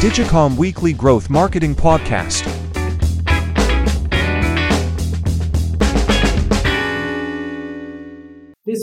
Digicom Weekly Growth Marketing Podcast.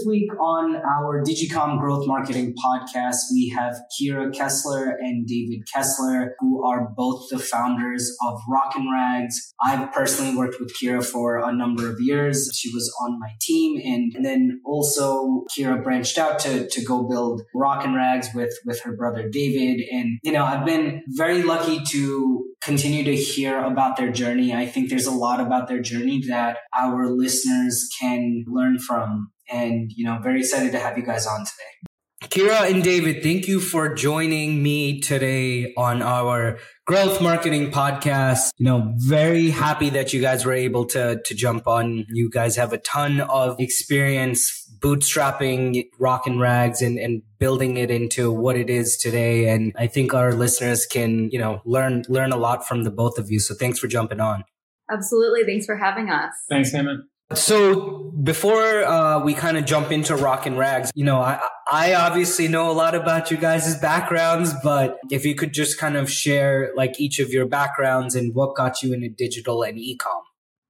Week on our Digicom Growth Marketing podcast, we have Kira Kessler and David Kessler, who are both the founders of Rockin' Rags. I've personally worked with Kira for a number of years. She was on my team, and, and then also Kira branched out to, to go build Rockin' Rags with, with her brother David. And, you know, I've been very lucky to continue to hear about their journey. I think there's a lot about their journey that our listeners can learn from and you know very excited to have you guys on today. Kira and david thank you for joining me today on our growth marketing podcast. You know very happy that you guys were able to to jump on. You guys have a ton of experience bootstrapping Rockin' Rags and, and building it into what it is today. And i think our listeners can you know learn learn a lot from the both of you. So thanks for jumping on. Absolutely. Thanks for having us. Thanks Hemant. So before uh, we kind of jump into rock and Rags, you know, I, I obviously know a lot about you guys' backgrounds, but if you could just kind of share like each of your backgrounds and what got you into digital and ecom.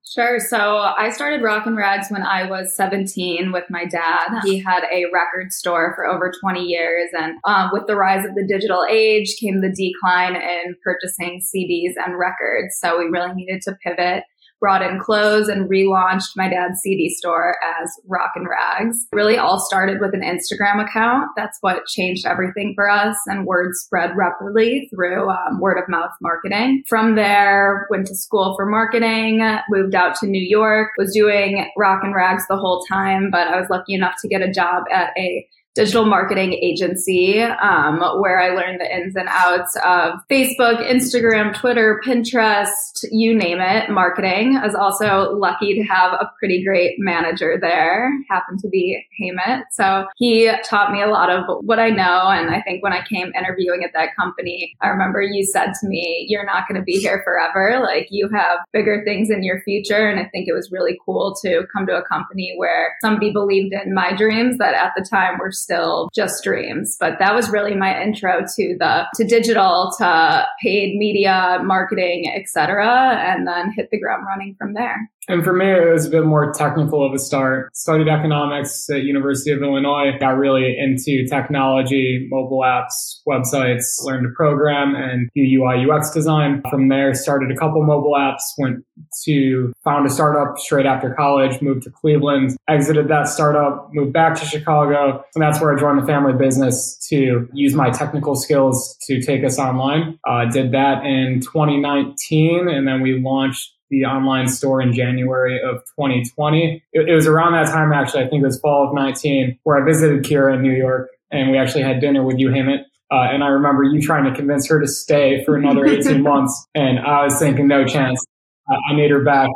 Sure. So I started Rock and Rags when I was 17 with my dad. He had a record store for over 20 years. And um, with the rise of the digital age came the decline in purchasing CDs and records. So we really needed to pivot brought in clothes and relaunched my dad's CD store as Rock and Rags. really all started with an Instagram account. That's what changed everything for us and word spread rapidly through um, word of mouth marketing. From there, went to school for marketing, moved out to New York, was doing Rock and Rags the whole time, but I was lucky enough to get a job at a digital marketing agency um, where I learned the ins and outs of Facebook, Instagram, Twitter, Pinterest, you name it, marketing. I was also lucky to have a pretty great manager there, happened to be Hemant. So he taught me a lot of what I know. And I think when I came interviewing at that company, I remember you said to me, You're not going to be here forever. Like you have bigger things in your future. And I think it was really cool to come to a company where somebody believed in my dreams that at the time were still just dreams. But that was really my intro to the to digital, to paid media, marketing, etc., and then hit the ground running from there. And for me, it was a bit more technical of a start. Studied economics at University of Illinois, got really into technology, mobile apps, websites, learned to program and UI UX design. From there, started a couple mobile apps, went to found a startup straight after college, moved to Cleveland, exited that startup, moved back to Chicago. And that's where I joined the family business to use my technical skills to take us online. Uh, did that in 2019 and then we launched the online store in January of 2020. It, it, was around that time, actually, I think it was fall of 19, where I visited Kira in New York and we actually had dinner with you, Hemant. Uh, and I remember you trying to convince her to stay for another 18 months. And I was thinking, no chance. I, I need her back.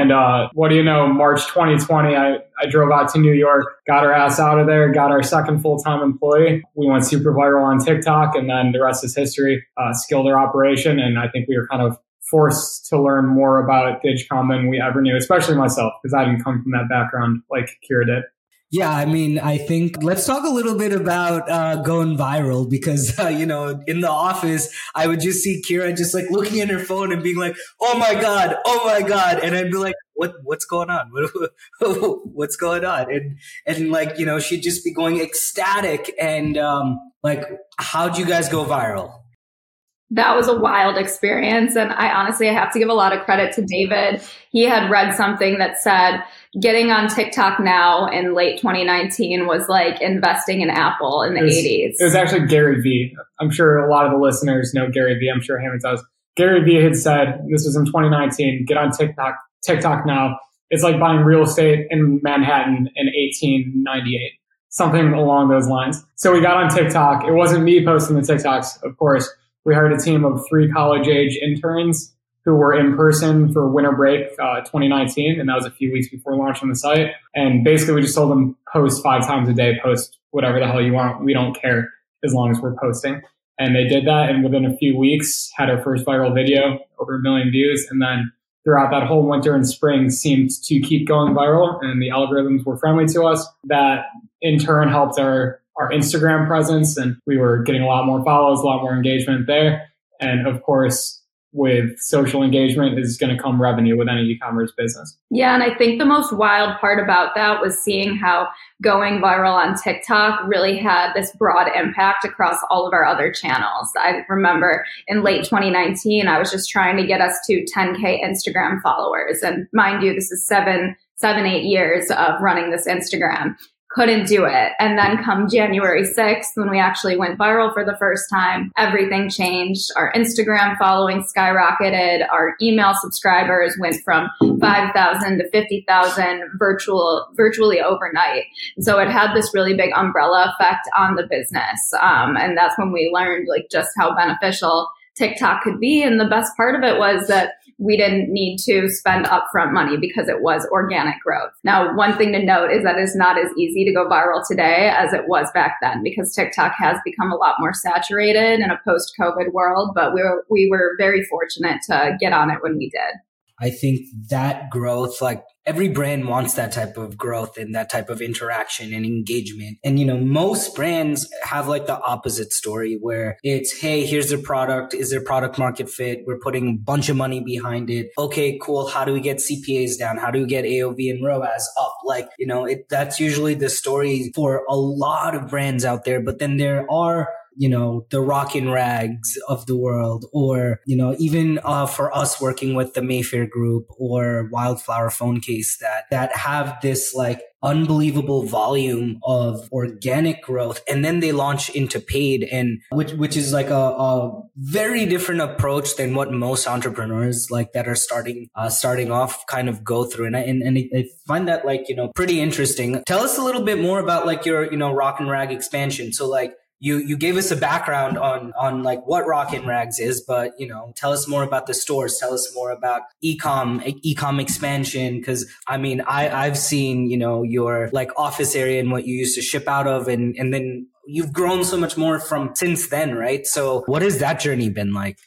And uh, what do you know? March 2020, I, I drove out to New York, got our ass out of there, got our second full time employee. We went super viral on TikTok, and then the rest is history. Uh, scaled our operation, and I think we were kind of forced to learn more about Digicom than we ever knew, especially myself, because I didn't come from that background like Kira did. Yeah, I mean, I think let's talk a little bit about uh, going viral because, uh, you know, in the office, I would just see Kira just like looking at her phone and being like, oh my God, oh my God. And I'd be like, what, what's going on? what's going on? And, and like, you know, she'd just be going ecstatic. And, um, like, how'd you guys go viral? That was a wild experience. And I honestly, I have to give a lot of credit to David. He had read something that said getting on TikTok now in late 2019 was like investing in Apple in the it was, 80s. It was actually Gary Vee. I'm sure a lot of the listeners know Gary Vee. I'm sure Hemant does. Gary Vee had said, this was in 2019, get on TikTok, TikTok now. It's like buying real estate in Manhattan in 1898 something along those lines. So we got on TikTok. It wasn't me posting the TikToks, of course we hired a team of three college age interns who were in person for winter break uh, 2019, and that was a few weeks before launching the site. And basically, we just told them post five times a day, post whatever the hell you want. We don't care as long as we're posting. And they did that, and within a few weeks, had our first viral video, over a million views, and then throughout that whole winter and spring seemed to keep going viral, and the algorithms were friendly to us. That in turn helped our our Instagram presence and we were getting a lot more follows, a lot more engagement there. And of course, with social engagement is going to come revenue with any e-commerce business. Yeah, and I think the most wild part about that was seeing how going viral on TikTok really had this broad impact across all of our other channels. I remember in late 2019, I was just trying to get us to 10k Instagram followers, and mind you, this is seven seven, eight years of running this Instagram couldn't do it. And then come January 6th, when we actually went viral for the first time, everything changed. Our Instagram following skyrocketed. Our email subscribers went from 5,000 to 50,000 virtual, virtually overnight. so it had this really big umbrella effect on the business. Um, and that's when we learned like just how beneficial TikTok could be. And the best part of it was that we didn't need to spend upfront money because it was organic growth. Now, one thing to note is that it's not as easy to go viral today as it was back then because TikTok has become a lot more saturated in a post COVID world, but we were, we were very fortunate to get on it when we did. I think that growth, like every brand wants that type of growth and that type of interaction and engagement. And, you know, most brands have like the opposite story where it's, Hey, here's their product. Is their product market fit? We're putting a bunch of money behind it. Okay, cool. How do we get CPAs down? How do we get AOV and ROAS up? Like, you know, it, that's usually the story for a lot of brands out there. But then there are you know, the rock and Rags of the world, or, you know, even uh, for us working with the Mayfair Group or Wildflower Phone Case that, that have this like unbelievable volume of organic growth and then they launch into paid and which which is like a, a very different approach than what most entrepreneurs like that are starting uh, starting off kind of go through. And I, and, and I find that like you know pretty interesting. Tell us a little bit more about like your you know rock and Rag expansion. So like you you gave us a background on on like what Rockin' Rags is, but you know, tell us more about the stores. Tell us more about ecom ecom expansion. Because I mean, I I've seen you know your like office area and what you used to ship out of, and and then you've grown so much more from since then, right? So what has that journey been like?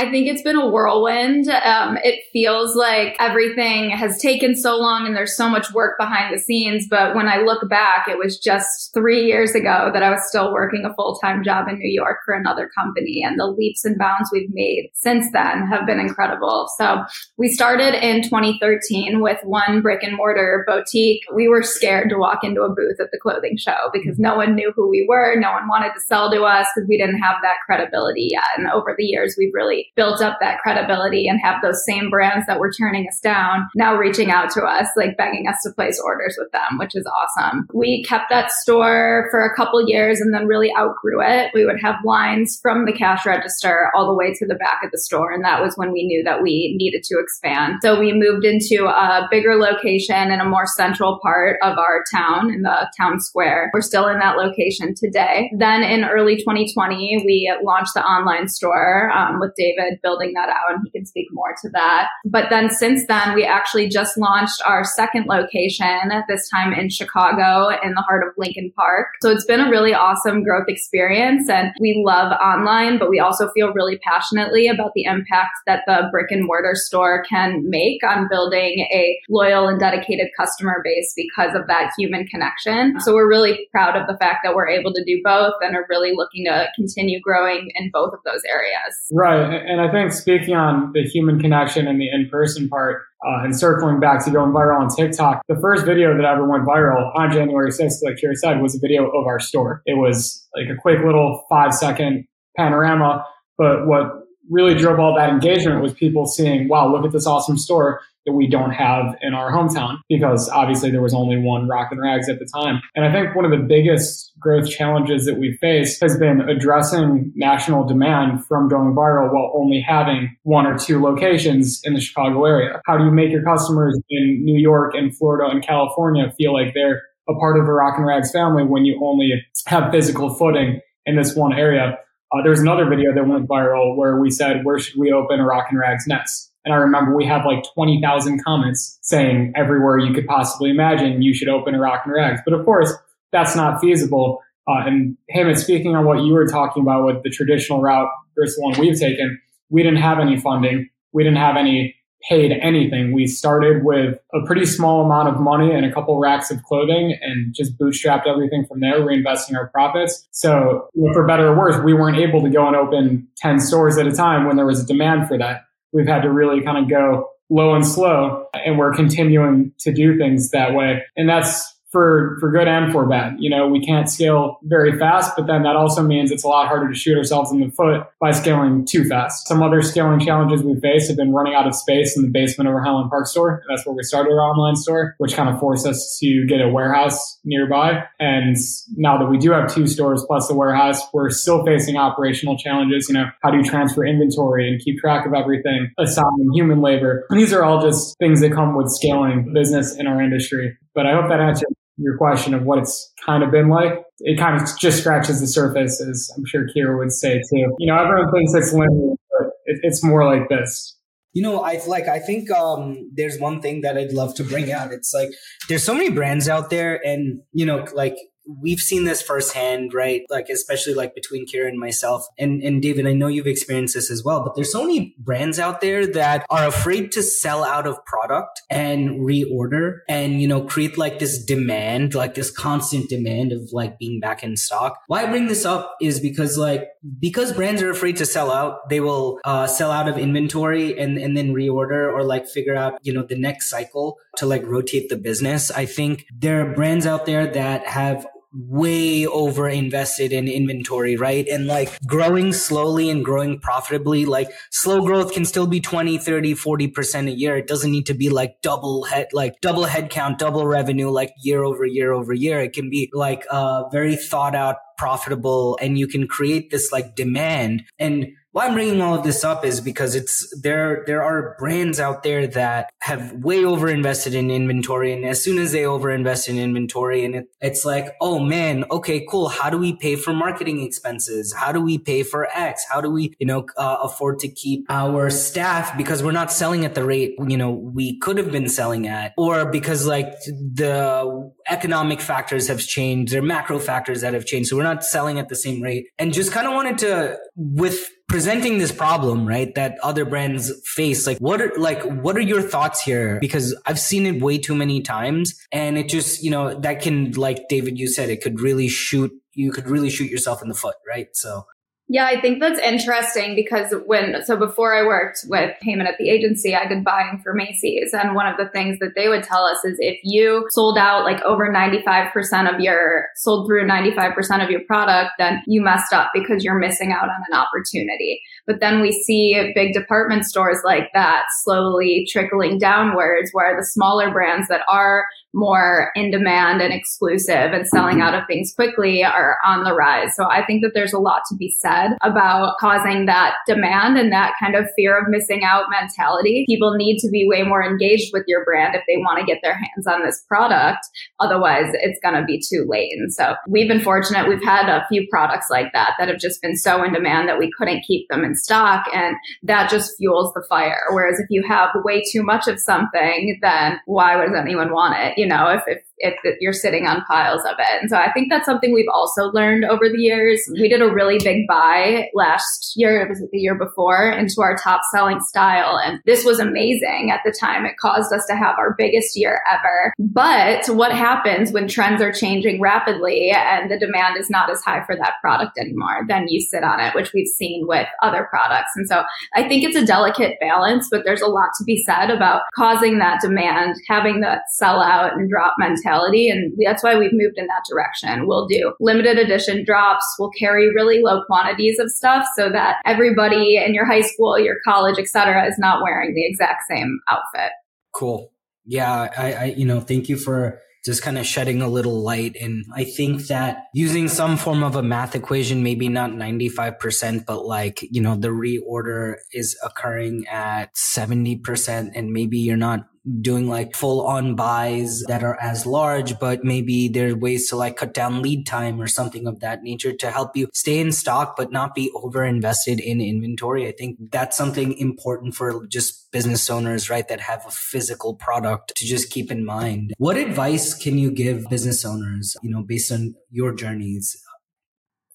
I think it's been a whirlwind. Um, it feels like everything has taken so long and there's so much work behind the scenes. But when I look back, it was just three years ago that I was still working a full time job in New York for another company. And the leaps and bounds we've made since then have been incredible. So we started in 2013 with one brick and mortar boutique. We were scared to walk into a booth at the clothing show because no one knew who we were. No one wanted to sell to us because we didn't have that credibility yet. And over the years, we've really built up that credibility and have those same brands that were turning us down now reaching out to us, like begging us to place orders with them, which is awesome. We kept that store for a couple years and then really outgrew it. We would have lines from the cash register all the way to the back of the store. And that was when we knew that we needed to expand. So we moved into a bigger location in a more central part of our town in the town square. We're still in that location today. Then in early 2020, we launched the online store um, with Dave David building that out and he can speak more to that. But then since then, we actually just launched our second location, this time in Chicago in the heart of Lincoln Park. So it's been a really awesome growth experience and we love online, but we also feel really passionately about the impact that the brick and mortar store can make on building a loyal and dedicated customer base because of that human connection. So we're really proud of the fact that we're able to do both and are really looking to continue growing in both of those areas. Right and I think speaking on the human connection and the in-person part, uh, and circling back to going viral on TikTok, the first video that ever went viral on January 6th, like Kira said, was a video of our store. It was like a quick little five second panorama, but what really drove all that engagement was people seeing, wow, look at this awesome store that we don't have in our hometown because obviously there was only one rock and Rags at the time. And I think one of the biggest growth challenges that we've faced has been addressing national demand from going viral while only having one or two locations in the Chicago area. How do you make your customers in New York and Florida and California feel like they're a part of the and Rags family when you only have physical footing in this one area? Uh, there's another video that went viral where we said, where should we open a rock and Rags next? And I remember we had like 20,000 comments saying everywhere you could possibly imagine you should open a Rockin' Rags. But of course, that's not feasible. Uh, and Hemant, speaking on what you were talking about with the traditional route versus the one we've taken, we didn't have any funding. We didn't have any paid anything. We started with a pretty small amount of money and a couple racks of clothing and just bootstrapped everything from there, reinvesting our profits. So for better or worse, we weren't able to go and open 10 stores at a time when there was a demand for that. We've had to really kind of go low and slow and we're continuing to do things that way. And that's for for good and for bad. You know, we can't scale very fast, but then that also means it's a lot harder to shoot ourselves in the foot by scaling too fast. Some other scaling challenges we face have been running out of space in the basement of our Highland Park store. That's where we started our online store, which kind of forced us to get a warehouse nearby. And now that we do have two stores plus the warehouse, we're still facing operational challenges. You know, how do you transfer inventory and keep track of everything, assigning human labor? These are all just things that come with scaling business in our industry. But I hope that answers your question of what it's kind of been like, it kind of just scratches the surface, as I'm sure Kira would say too. You know, everyone thinks it's linear, but it, it's more like this. You know, I like. I think um, there's one thing that I'd love to bring out. It's like there's so many brands out there, and you know, like we've seen this firsthand, right? Like, especially like between Kira and myself and, and David, I know you've experienced this as well, but there's so many brands out there that are afraid to sell out of product and reorder and, you know, create like this demand, like this constant demand of like being back in stock. Why I bring this up is because like, because brands are afraid to sell out, they will uh, sell out of inventory and, and then reorder or like figure out, you know, the next cycle to like rotate the business. I think there are brands out there that have way over invested in inventory, right? And like growing slowly and growing profitably, like slow growth can still be 20, 30, 40% a year. It doesn't need to be like double head, like double head count, double revenue, like year over year over year. It can be like uh, very thought out profitable and you can create this like demand and why I'm bringing all of this up is because it's there. There are brands out there that have way over invested in inventory, and as soon as they over invest in inventory, and it, it's like, oh man, okay, cool. How do we pay for marketing expenses? How do we pay for X? How do we, you know, uh, afford to keep our staff because we're not selling at the rate you know we could have been selling at, or because like the economic factors have changed, there are macro factors that have changed, so we're not selling at the same rate, and just kind of wanted to with presenting this problem, right, that other brands face. Like, what are, like, what are your thoughts here? Because I've seen it way too many times and it just, you know, that can, like David, you said, it could really shoot, you could really shoot yourself in the foot, right? So yeah, I think that's interesting because when, so before I worked with Hemant at the agency, I did buying for Macy's. And one of the things that they would tell us is if you sold out like over 95% of your, sold through 95% of your product, then you messed up because you're missing out on an opportunity. But then we see big department stores like that slowly trickling downwards where the smaller brands that are more in demand and exclusive and selling out of things quickly are on the rise. So I think that there's a lot to be said about causing that demand and that kind of fear of missing out mentality. People need to be way more engaged with your brand if they want to get their hands on this product. Otherwise, it's going to be too late. And so we've been fortunate. We've had a few products like that that have just been so in demand that we couldn't keep them in stock. And that just fuels the fire. Whereas if you have way too much of something, then why would anyone want it? you know, if, if if you're sitting on piles of it. And so I think that's something we've also learned over the years. We did a really big buy last year, it was the year before, into our top selling style. And this was amazing at the time. It caused us to have our biggest year ever. But what happens when trends are changing rapidly and the demand is not as high for that product anymore? Then you sit on it, which we've seen with other products. And so I think it's a delicate balance, but there's a lot to be said about causing that demand, having that sell out and drop mentality mentality. And that's why we've moved in that direction. We'll do limited edition drops. We'll carry really low quantities of stuff so that everybody in your high school, your college, etc., is not wearing the exact same outfit. Cool. Yeah. I, I, you know, thank you for just kind of shedding a little light. And I think that using some form of a math equation, maybe not 95%, but like, you know, the reorder is occurring at 70% and maybe you're not doing like full on buys that are as large, but maybe there are ways to like cut down lead time or something of that nature to help you stay in stock, but not be over invested in inventory. I think that's something important for just business owners, right? That have a physical product to just keep in mind. What advice can you give business owners, you know, based on your journeys?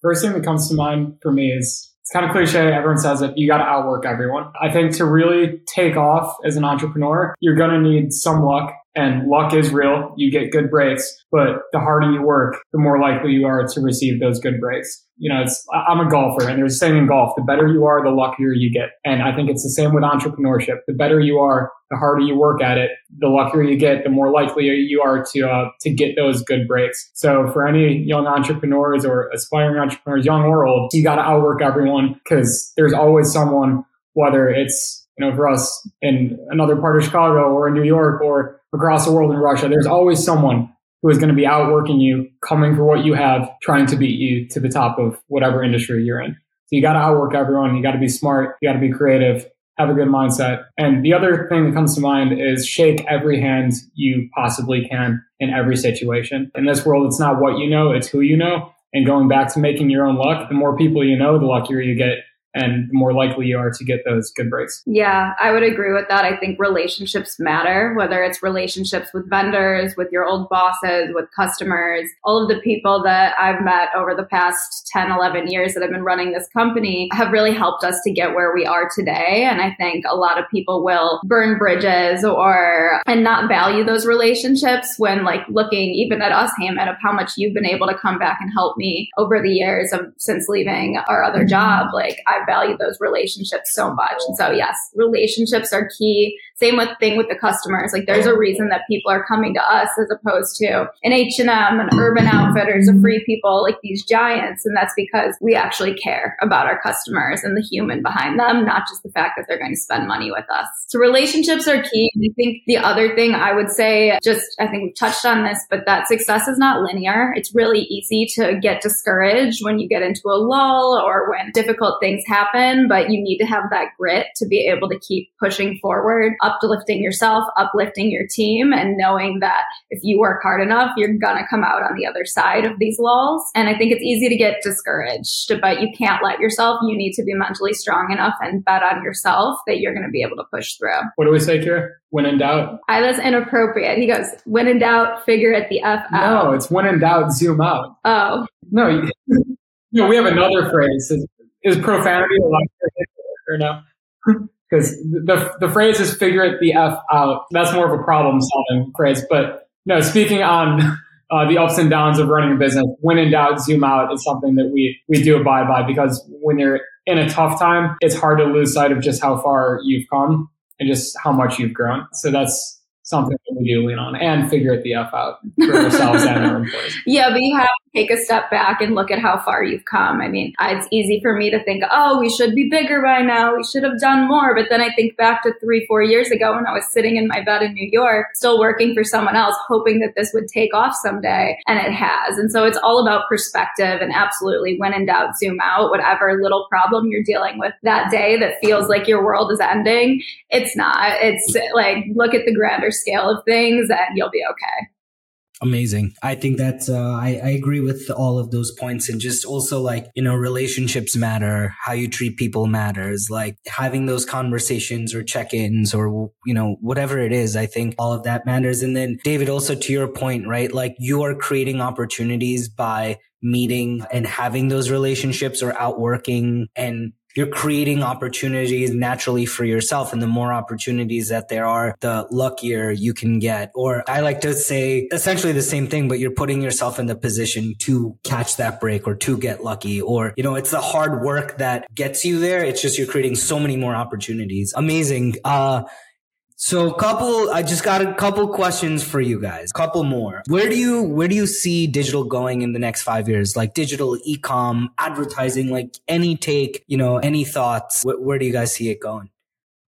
First thing that comes to mind for me is it's kind of cliche. Everyone says it. You got to outwork everyone. I think to really take off as an entrepreneur, you're going to need some luck and luck is real. You get good breaks, but the harder you work, the more likely you are to receive those good breaks. You know, it's, I'm a golfer and there's a saying in golf, the better you are, the luckier you get. And I think it's the same with entrepreneurship. The better you are, the harder you work at it, the luckier you get, the more likely you are to, uh, to get those good breaks. So for any young entrepreneurs or aspiring entrepreneurs, young or old, you got to outwork everyone because there's always someone, whether it's you know, for us in another part of Chicago or in New York or across the world in Russia, there's always someone who is going to be outworking you, coming for what you have, trying to beat you to the top of whatever industry you're in. So you got to outwork everyone. You got to be smart. You got to be creative. Have a good mindset. And the other thing that comes to mind is shake every hand you possibly can in every situation. In this world, it's not what you know, it's who you know. And going back to making your own luck, the more people you know, the luckier you get and the more likely you are to get those good breaks. Yeah, I would agree with that. I think relationships matter, whether it's relationships with vendors, with your old bosses, with customers, all of the people that I've met over the past 10, 11 years that have been running this company have really helped us to get where we are today. And I think a lot of people will burn bridges or, and not value those relationships when like looking even at us, Hemant, of how much you've been able to come back and help me over the years of since leaving our other mm-hmm. job. Like I've value those relationships so much. And so yes, relationships are key. Same with thing with the customers. Like there's a reason that people are coming to us as opposed to an H&M, an Urban Outfitters, a Free People, like these giants. And that's because we actually care about our customers and the human behind them, not just the fact that they're going to spend money with us. So relationships are key. I think the other thing I would say, just I think we've touched on this, but that success is not linear. It's really easy to get discouraged when you get into a lull or when difficult things happen, but you need to have that grit to be able to keep pushing forward uplifting yourself, uplifting your team, and knowing that if you work hard enough, you're going to come out on the other side of these lulls. And I think it's easy to get discouraged, but you can't let yourself. You need to be mentally strong enough and bet on yourself that you're going to be able to push through. What do we say, Kira? When in doubt? I was inappropriate. He goes, when in doubt, figure it the F out. No, it's when in doubt, zoom out. Oh. No, you, know, we have another phrase. Is, profanity allowed or no? because the the phrase is "figure it the f out." That's more of a problem solving phrase. But no, speaking on uh, the ups and downs of running a business, when in doubt, zoom out is something that we we do abide by because when you're in a tough time, it's hard to lose sight of just how far you've come and just how much you've grown. So that's something that we do lean on and figure it the F out for ourselves and our employees. Yeah, but you have take a step back and look at how far you've come. I mean, it's easy for me to think, oh, we should be bigger by now. We should have done more. But then I think back to three, four years ago when I was sitting in my bed in New York, still working for someone else, hoping that this would take off someday. And it has. And so it's all about perspective and absolutely when in doubt, zoom out. Whatever little problem you're dealing with that day that feels like your world is ending, it's not. It's like, look at the grander scale of things and you'll be okay. Amazing. I think that uh, I, I agree with all of those points and just also like, you know, relationships matter. How you treat people matters. Like having those conversations or check-ins or, you know, whatever it is. I think all of that matters. And then David, also to your point, right? Like you are creating opportunities by meeting and having those relationships or outworking and you're creating opportunities naturally for yourself. And the more opportunities that there are, the luckier you can get. Or I like to say essentially the same thing, but you're putting yourself in the position to catch that break or to get lucky. Or, you know, it's the hard work that gets you there. It's just you're creating so many more opportunities. Amazing. Uh, so couple, I just got a couple questions for you guys. Couple more. Where do you, where do you see digital going in the next five years? Like digital e-com, advertising, like any take, you know, any thoughts? Where do you guys see it going?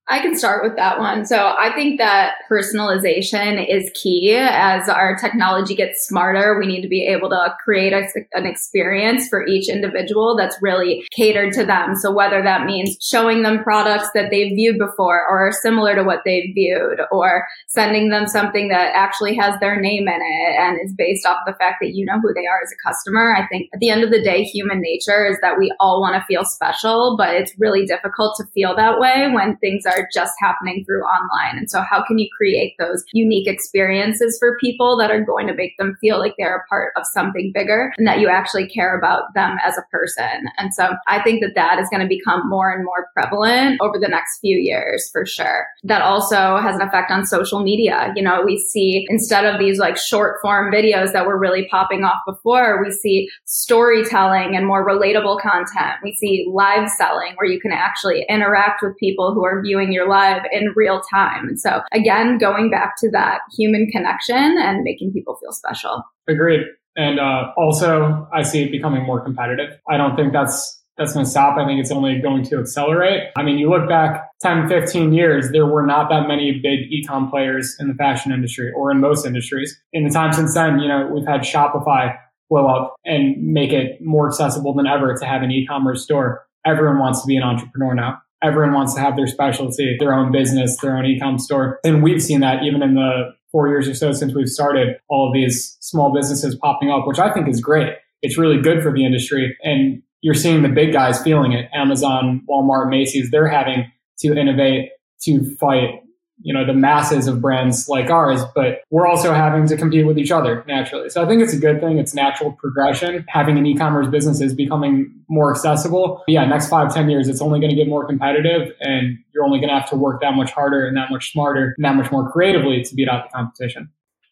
I can start with that one. So I think that personalization is key. As our technology gets smarter, we need to be able to create a, an experience for each individual that's really catered to them. So whether that means showing them products that they've viewed before or are similar to what they've viewed or sending them something that actually has their name in it and is based off the fact that you know who they are as a customer. I think at the end of the day, human nature is that we all want to feel special, but it's really difficult to feel that way when things are are just happening through online. And so how can you create those unique experiences for people that are going to make them feel like they're a part of something bigger and that you actually care about them as a person. And so I think that that is going to become more and more prevalent over the next few years for sure. That also has an effect on social media. You know, we see instead of these like short form videos that were really popping off before, we see storytelling and more relatable content. We see live selling where you can actually interact with people who are viewing your live in real time. So again, going back to that human connection and making people feel special. Agreed. And uh, also, I see it becoming more competitive. I don't think that's that's going to stop. I think it's only going to accelerate. I mean, you look back 10, 15 years, there were not that many big e-com players in the fashion industry or in most industries. In the time since then, you know, we've had Shopify blow up and make it more accessible than ever to have an e-commerce store. Everyone wants to be an entrepreneur now. Everyone wants to have their specialty, their own business, their own e-com store. And we've seen that even in the four years or so since we've started all of these small businesses popping up, which I think is great. It's really good for the industry. And you're seeing the big guys feeling it. Amazon, Walmart, Macy's, they're having to innovate to fight you know, the masses of brands like ours, but we're also having to compete with each other naturally. So I think it's a good thing. It's natural progression. Having an e-commerce business is becoming more accessible. But yeah, next five, ten years, it's only going to get more competitive and you're only going to have to work that much harder and that much smarter and that much more creatively to beat out the competition.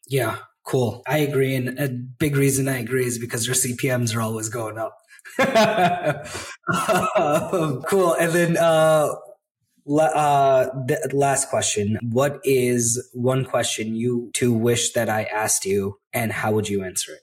Yeah, cool. I agree. And a big reason I agree is because your CPMs are always going up. um, cool. And then, uh, uh, the last question. What is one question you two wish that I asked you, and how would you answer it?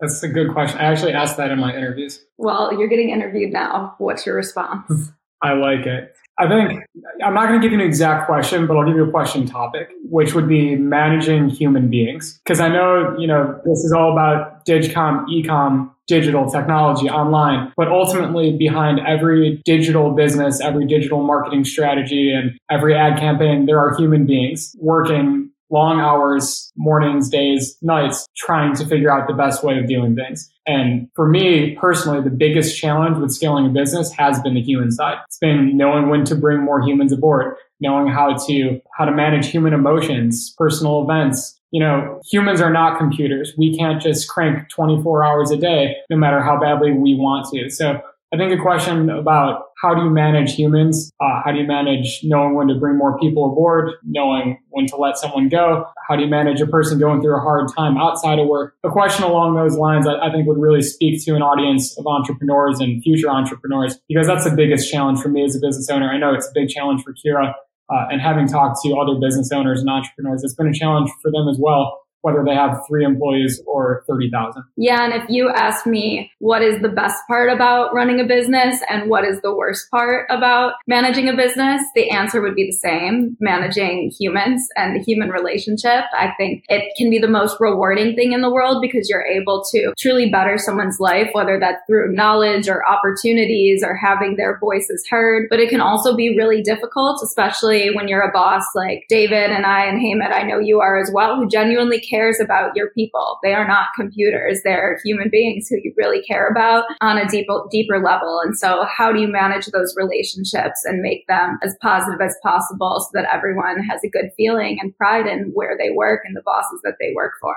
That's a good question. I actually asked that in my interviews. Well, you're getting interviewed now. What's your response? I like it. I think I'm not going to give you an exact question, but I'll give you a question topic, which would be managing human beings. Because I know, you know, this is all about digicom, ecom, digital technology online, but ultimately behind every digital business, every digital marketing strategy and every ad campaign, there are human beings working long hours, mornings, days, nights, trying to figure out the best way of doing things. And for me personally, the biggest challenge with scaling a business has been the human side. It's been knowing when to bring more humans aboard, knowing how to, how to manage human emotions, personal events. You know, humans are not computers. We can't just crank 24 hours a day, no matter how badly we want to. So I think a question about how do you manage humans? Uh, how do you manage knowing when to bring more people aboard, knowing when to let someone go? How do you manage a person going through a hard time outside of work? A question along those lines, I, I think would really speak to an audience of entrepreneurs and future entrepreneurs because that's the biggest challenge for me as a business owner. I know it's a big challenge for Kira. Uh, and having talked to other business owners and entrepreneurs, it's been a challenge for them as well whether they have three employees or 30,000. Yeah. And if you ask me what is the best part about running a business and what is the worst part about managing a business, the answer would be the same managing humans and the human relationship. I think it can be the most rewarding thing in the world because you're able to truly better someone's life, whether that's through knowledge or opportunities or having their voices heard. But it can also be really difficult, especially when you're a boss like David and I and Hemant, I know you are as well, who genuinely cares about your people. They are not computers. They're human beings who you really care about on a deeper, deeper level. And so how do you manage those relationships and make them as positive as possible so that everyone has a good feeling and pride in where they work and the bosses that they work for?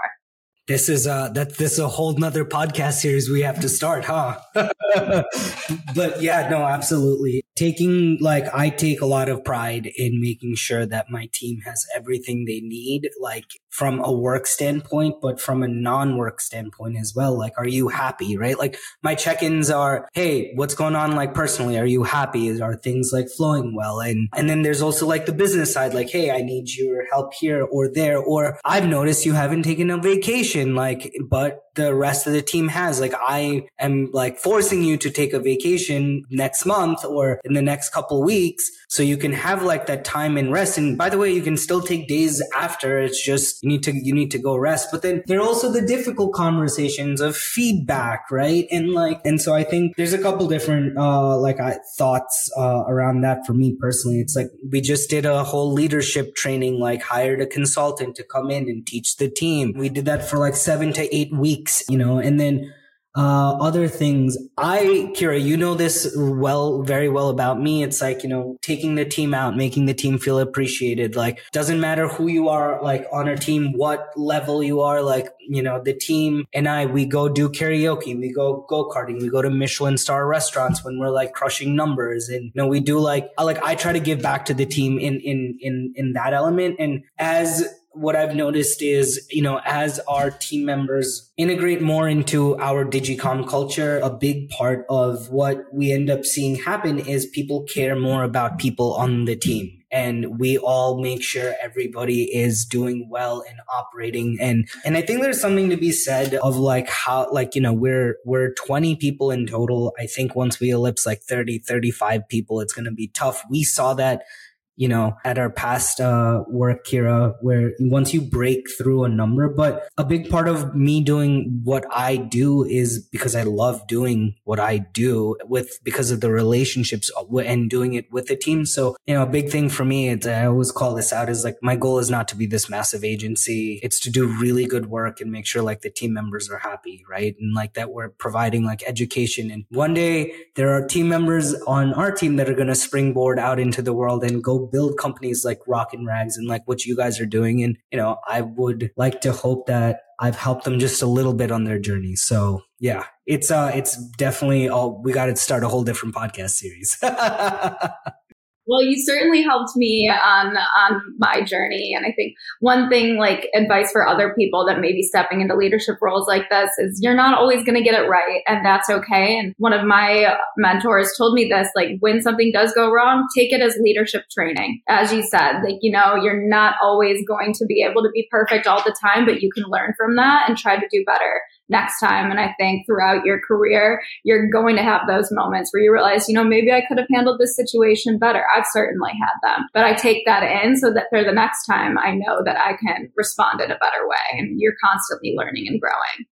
This is uh that this is a whole nother podcast series we have to start, huh? but yeah, no, absolutely. Taking like I take a lot of pride in making sure that my team has everything they need, like from a work standpoint, but from a non-work standpoint as well. Like, are you happy? Right? Like my check-ins are, hey, what's going on? Like personally, are you happy? Are things like flowing well? And and then there's also like the business side, like, hey, I need your help here or there, or I've noticed you haven't taken a vacation, like, but the rest of the team has. Like I am like forcing you to take a vacation next month or in the next couple weeks so you can have like that time and rest. And by the way, you can still take days after. It's just you need to you need to go rest. But then there are also the difficult conversations of feedback, right? And like and so I think there's a couple different uh like I, thoughts uh around that for me personally. It's like we just did a whole leadership training, like hired a consultant to come in and teach the team. We did that for like seven to eight weeks weeks, you know, and then uh, other things. I, Kira, you know this well, very well about me. It's like, you know, taking the team out, making the team feel appreciated. Like, doesn't matter who you are, like on our team, what level you are, like, you know, the team and I, we go do karaoke, we go go karting, we go to Michelin star restaurants when we're like crushing numbers. And, you know, we do like, like, I try to give back to the team in, in, in, in that element. And as what I've noticed is, you know, as our team members integrate more into our Digicom culture, a big part of what we end up seeing happen is people care more about people on the team. And we all make sure everybody is doing well and operating. And, and I think there's something to be said of like how, like, you know, we're, we're 20 people in total. I think once we ellipse like 30, 35 people, it's going to be tough. We saw that you know, at our past uh, work, Kira, where once you break through a number, but a big part of me doing what I do is because I love doing what I do with because of the relationships and doing it with the team. So, you know, a big thing for me, it's, I always call this out is like my goal is not to be this massive agency. It's to do really good work and make sure like the team members are happy, right? And like that we're providing like education. And one day there are team members on our team that are going to springboard out into the world and go build companies like Rockin' Rags and like what you guys are doing. And, you know, I would like to hope that I've helped them just a little bit on their journey. So yeah, it's, uh, it's definitely all, we got to start a whole different podcast series. Well, you certainly helped me on on my journey, and I think one thing, like advice for other people that may be stepping into leadership roles like this, is you're not always going to get it right, and that's okay. And one of my mentors told me this: like when something does go wrong, take it as leadership training. As you said, like you know, you're not always going to be able to be perfect all the time, but you can learn from that and try to do better next time. And I think throughout your career, you're going to have those moments where you realize, you know, maybe I could have handled this situation better. I've certainly had them, but I take that in so that for the next time, I know that I can respond in a better way. And you're constantly learning and growing.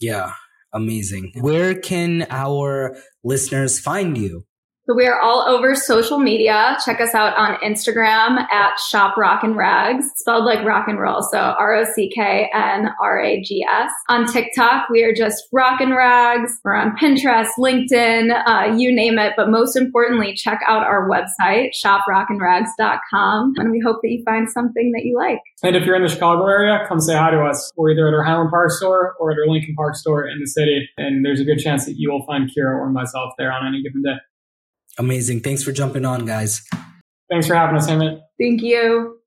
Yeah. Amazing. Where can our listeners find you? So we are all over social media. Check us out on Instagram at Shop Rock and Rags, spelled like rock and roll. So R O C K N R A G S. On TikTok, we are just Rock and Rags. We're on Pinterest, LinkedIn, uh, you name it. But most importantly, check out our website, shoprockandrags.com. And we hope that you find something that you like. And if you're in the Chicago area, come say hi to us. We're either at our Highland Park store or at our Lincoln Park store in the city. And there's a good chance that you will find Kira or myself there on any given day. Amazing. Thanks for jumping on, guys. Thanks for having us, Hemant. Thank you.